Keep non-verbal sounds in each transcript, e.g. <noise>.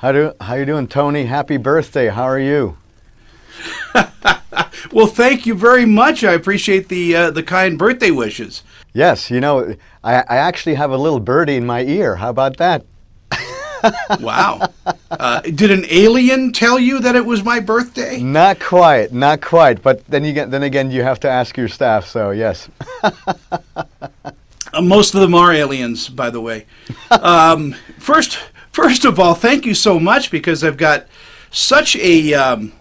How do how you doing, Tony? Happy birthday. How are you? <laughs> well, thank you very much. I appreciate the uh, the kind birthday wishes. Yes, you know, I, I actually have a little birdie in my ear. How about that? <laughs> wow. Uh, did an alien tell you that it was my birthday? Not quite, not quite. But then you get, then again, you have to ask your staff. So yes. <laughs> uh, most of them are aliens, by the way. Um, first, first of all, thank you so much because I've got such a um,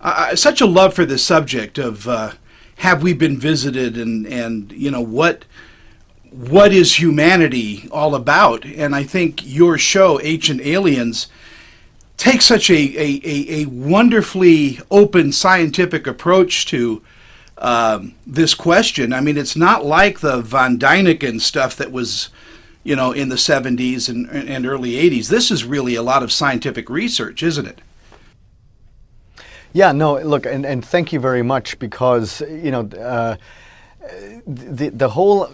uh, such a love for the subject of uh, have we been visited and and you know what what is humanity all about? And I think your show, Ancient Aliens, takes such a, a, a, a wonderfully open scientific approach to um, this question. I mean, it's not like the von Däniken stuff that was, you know, in the 70s and, and early 80s. This is really a lot of scientific research, isn't it? Yeah, no, look, and, and thank you very much because, you know, uh, the, the whole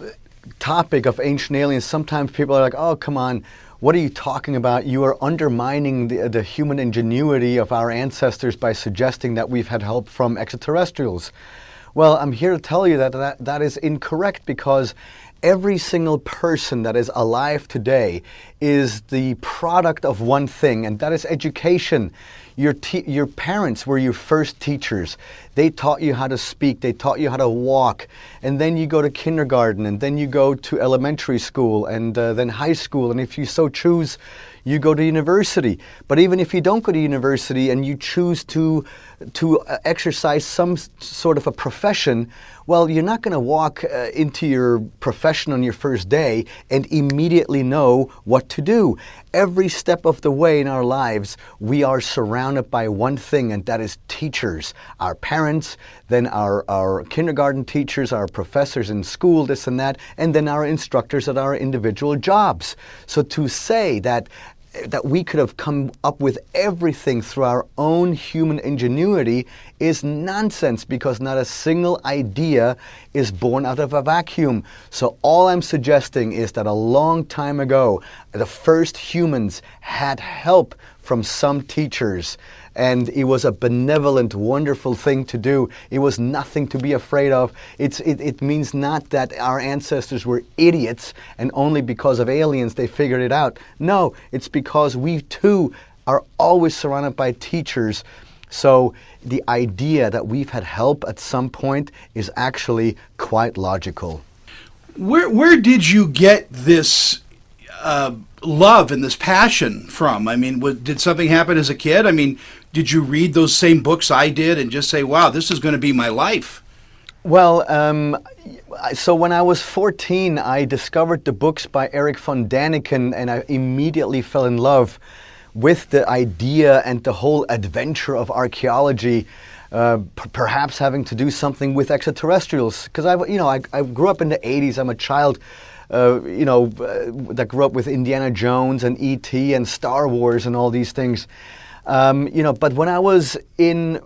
topic of ancient aliens, sometimes people are like, oh, come on, what are you talking about? You are undermining the, the human ingenuity of our ancestors by suggesting that we've had help from extraterrestrials. Well, I'm here to tell you that that, that is incorrect because every single person that is alive today is the product of one thing, and that is education. Your, te- your parents were your first teachers. They taught you how to speak, they taught you how to walk, and then you go to kindergarten, and then you go to elementary school, and uh, then high school, and if you so choose, you go to university. But even if you don't go to university and you choose to, to uh, exercise some sort of a profession, well, you're not going to walk uh, into your profession on your first day and immediately know what to do. Every step of the way in our lives, we are surrounded by one thing, and that is teachers. Our parents, then our, our kindergarten teachers, our professors in school, this and that, and then our instructors at our individual jobs. So to say that that we could have come up with everything through our own human ingenuity is nonsense because not a single idea is born out of a vacuum. So, all I'm suggesting is that a long time ago, the first humans had help from some teachers and it was a benevolent, wonderful thing to do. It was nothing to be afraid of. It's, it, it means not that our ancestors were idiots and only because of aliens they figured it out. No, it's because we too are always surrounded by teachers. So the idea that we've had help at some point is actually quite logical. Where, where did you get this uh, love and this passion from? I mean, did something happen as a kid? I mean, did you read those same books I did and just say, wow, this is going to be my life? Well, um, so when I was 14, I discovered the books by Erich von Däniken and I immediately fell in love with the idea and the whole adventure of archaeology. Uh, p- perhaps having to do something with extraterrestrials, because I, you know, I, I grew up in the '80s. I'm a child uh, you know, uh, that grew up with Indiana Jones and E.T. and Star Wars and all these things. Um, you know, but when I was in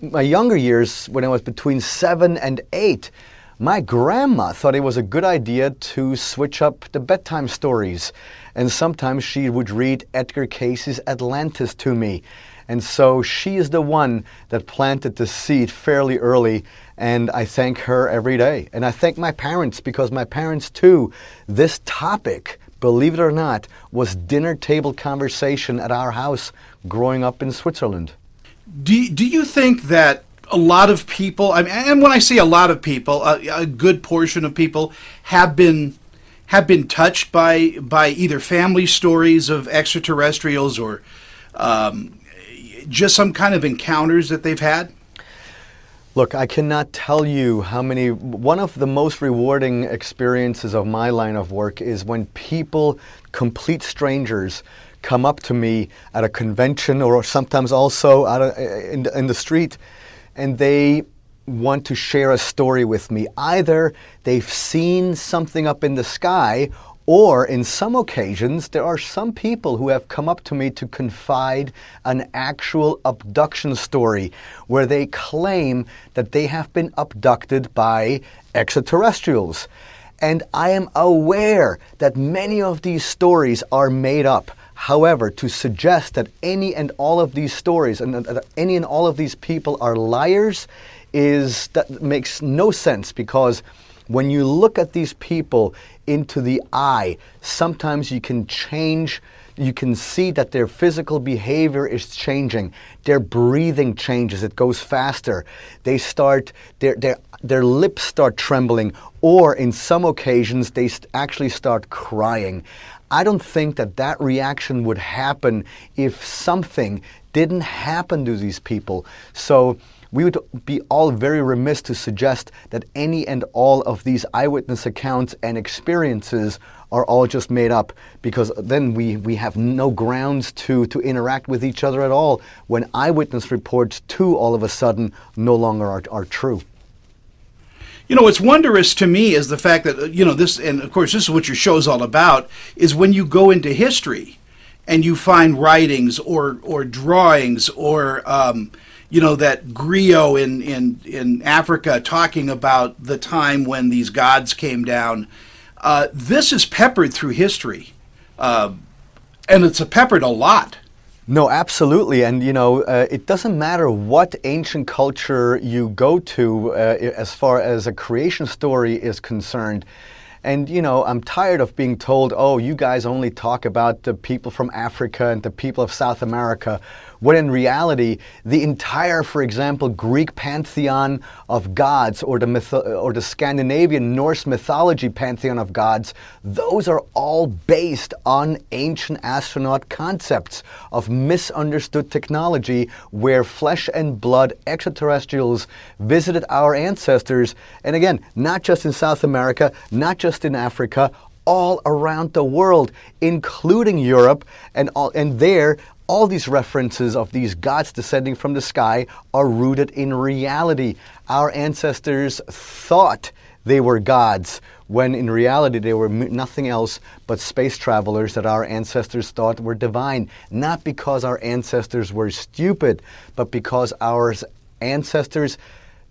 my younger years, when I was between seven and eight, my grandma thought it was a good idea to switch up the bedtime stories. And sometimes she would read Edgar Cayce's Atlantis to me. And so she is the one that planted the seed fairly early. And I thank her every day. And I thank my parents because my parents, too, this topic, believe it or not, was dinner table conversation at our house growing up in Switzerland. Do, do you think that a lot of people, I mean, and when I say a lot of people, a, a good portion of people have been have been touched by by either family stories of extraterrestrials or um, just some kind of encounters that they've had? Look, I cannot tell you how many. One of the most rewarding experiences of my line of work is when people, complete strangers, come up to me at a convention or sometimes also out in, in the street and they want to share a story with me. Either they've seen something up in the sky or in some occasions, there are some people who have come up to me to confide an actual abduction story where they claim that they have been abducted by extraterrestrials. And I am aware that many of these stories are made up. However, to suggest that any and all of these stories and any and all of these people are liars is that makes no sense because when you look at these people into the eye, sometimes you can change you can see that their physical behavior is changing. Their breathing changes, it goes faster. They start, their, their, their lips start trembling, or in some occasions, they actually start crying. I don't think that that reaction would happen if something didn't happen to these people. So we would be all very remiss to suggest that any and all of these eyewitness accounts and experiences are all just made up because then we, we have no grounds to, to interact with each other at all when eyewitness reports too all of a sudden no longer are, are true. You know, what's wondrous to me is the fact that, uh, you know, this, and of course, this is what your show's all about, is when you go into history and you find writings or, or drawings or, um, you know, that griot in, in, in Africa talking about the time when these gods came down. Uh, this is peppered through history. Uh, and it's a peppered a lot. No, absolutely. And, you know, uh, it doesn't matter what ancient culture you go to uh, as far as a creation story is concerned. And, you know, I'm tired of being told, oh, you guys only talk about the people from Africa and the people of South America when in reality, the entire, for example, Greek pantheon of gods or the, mytho- or the Scandinavian Norse mythology pantheon of gods, those are all based on ancient astronaut concepts of misunderstood technology where flesh and blood extraterrestrials visited our ancestors. And again, not just in South America, not just in Africa, all around the world, including Europe, and, all, and there all these references of these gods descending from the sky are rooted in reality. Our ancestors thought they were gods when in reality they were nothing else but space travelers that our ancestors thought were divine. Not because our ancestors were stupid, but because our ancestors'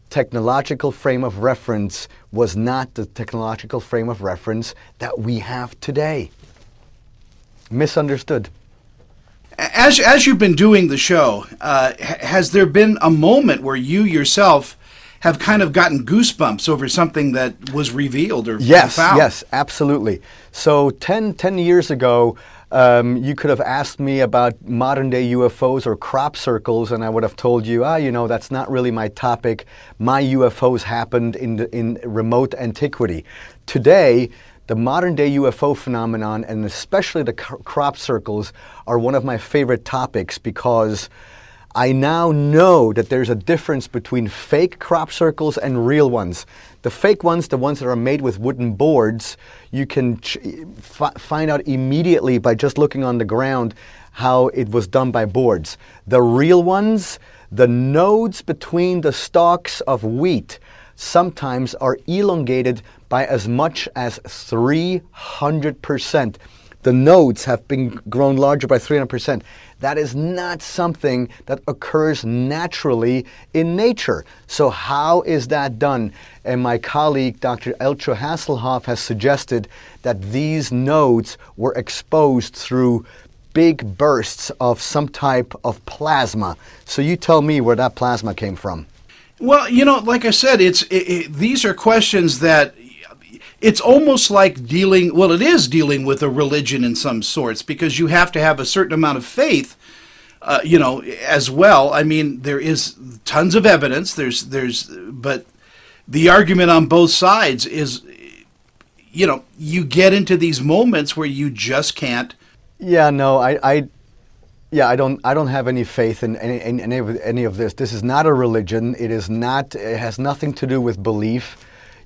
technological frame of reference was not the technological frame of reference that we have today. Misunderstood as as you've been doing the show, uh, has there been a moment where you yourself have kind of gotten goosebumps over something that was revealed or yes, found? yes, absolutely. So 10, 10 years ago. Um, you could have asked me about modern day UFOs or crop circles, and I would have told you, ah, you know, that's not really my topic. My UFOs happened in, the, in remote antiquity. Today, the modern day UFO phenomenon, and especially the crop circles, are one of my favorite topics because I now know that there's a difference between fake crop circles and real ones. The fake ones, the ones that are made with wooden boards, you can ch- f- find out immediately by just looking on the ground how it was done by boards. The real ones, the nodes between the stalks of wheat sometimes are elongated by as much as 300%. The nodes have been grown larger by 300%. That is not something that occurs naturally in nature. So, how is that done? And my colleague, Dr. Eltjo Haselhoff, has suggested that these nodes were exposed through big bursts of some type of plasma. So, you tell me where that plasma came from. Well, you know, like I said, it's it, it, these are questions that it's almost like dealing. Well, it is dealing with a religion in some sorts because you have to have a certain amount of faith. Uh, you know, as well. I mean, there is tons of evidence. There's, there's, but the argument on both sides is, you know, you get into these moments where you just can't. Yeah, no, I, I yeah, I don't. I don't have any faith in any, in any, of, any of this. This is not a religion. It is not. It has nothing to do with belief.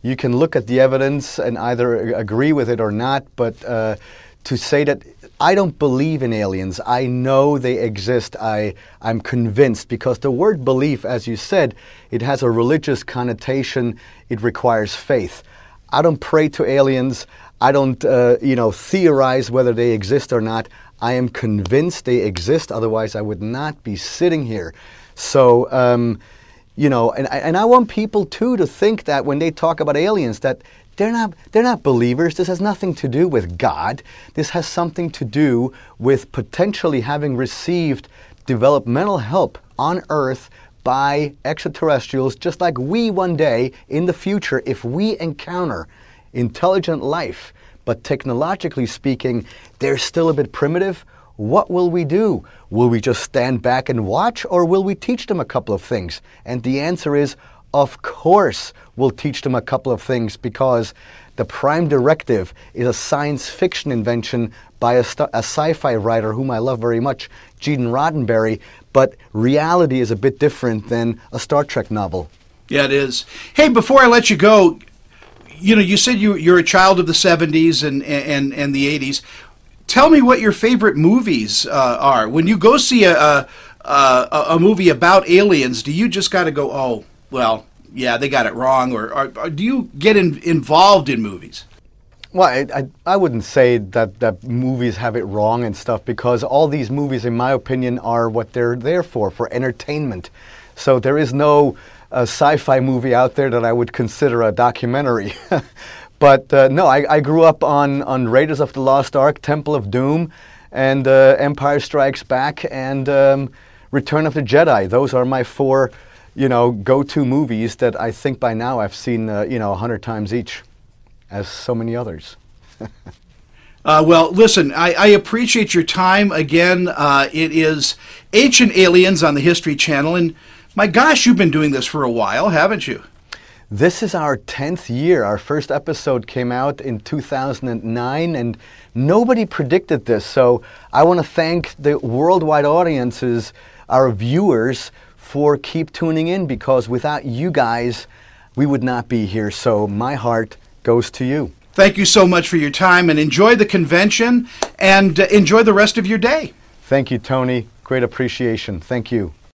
You can look at the evidence and either agree with it or not. But uh, to say that I don't believe in aliens, I know they exist. I I'm convinced because the word belief, as you said, it has a religious connotation. It requires faith. I don't pray to aliens. I don't, uh, you know, theorize whether they exist or not. I am convinced they exist, otherwise, I would not be sitting here. So, um, you know, and, and I want people too to think that when they talk about aliens, that they're not they're not believers. This has nothing to do with God. This has something to do with potentially having received developmental help on earth by extraterrestrials just like we one day in the future if we encounter intelligent life, but technologically speaking, they're still a bit primitive. What will we do? Will we just stand back and watch, or will we teach them a couple of things? And the answer is, of course, we'll teach them a couple of things because the prime directive is a science fiction invention by a, st- a sci fi writer whom I love very much, Gene Roddenberry, but reality is a bit different than a Star Trek novel. Yeah, it is. Hey, before I let you go, you know, you said you, you're a child of the 70s and, and, and the 80s. Tell me what your favorite movies uh, are. When you go see a, a, a, movie about aliens, do you just got to go, oh, well, yeah, they got it wrong, or, or, or do you get in, involved in movies? Well, I, I, I, wouldn't say that, that movies have it wrong and stuff because all these movies, in my opinion, are what they're there for, for entertainment. So there is no uh, sci fi movie out there that I would consider a documentary. <laughs> but uh, no, I, I, grew up on, on Raiders of the Lost Ark, Temple of Doom, and uh, Empire Strikes Back, and um, Return of the Jedi. Those are my four you know, go-to movies that I think by now I've seen, uh, you know, a hundred times each, as so many others. <laughs> uh, well, listen, I, I, appreciate your time. Again, uh, it is Ancient Aliens on the History Channel, and my gosh, you've been doing this for a while, haven't you? This is our 10th year. Our first episode came out in 2009, and nobody predicted this. So I want to thank the worldwide audiences, our viewers, for keep tuning in because without you guys, we would not be here. So my heart goes to you. Thank you so much for your time and enjoy the convention and uh, enjoy the rest of your day. Thank you, Tony. Great appreciation. Thank you.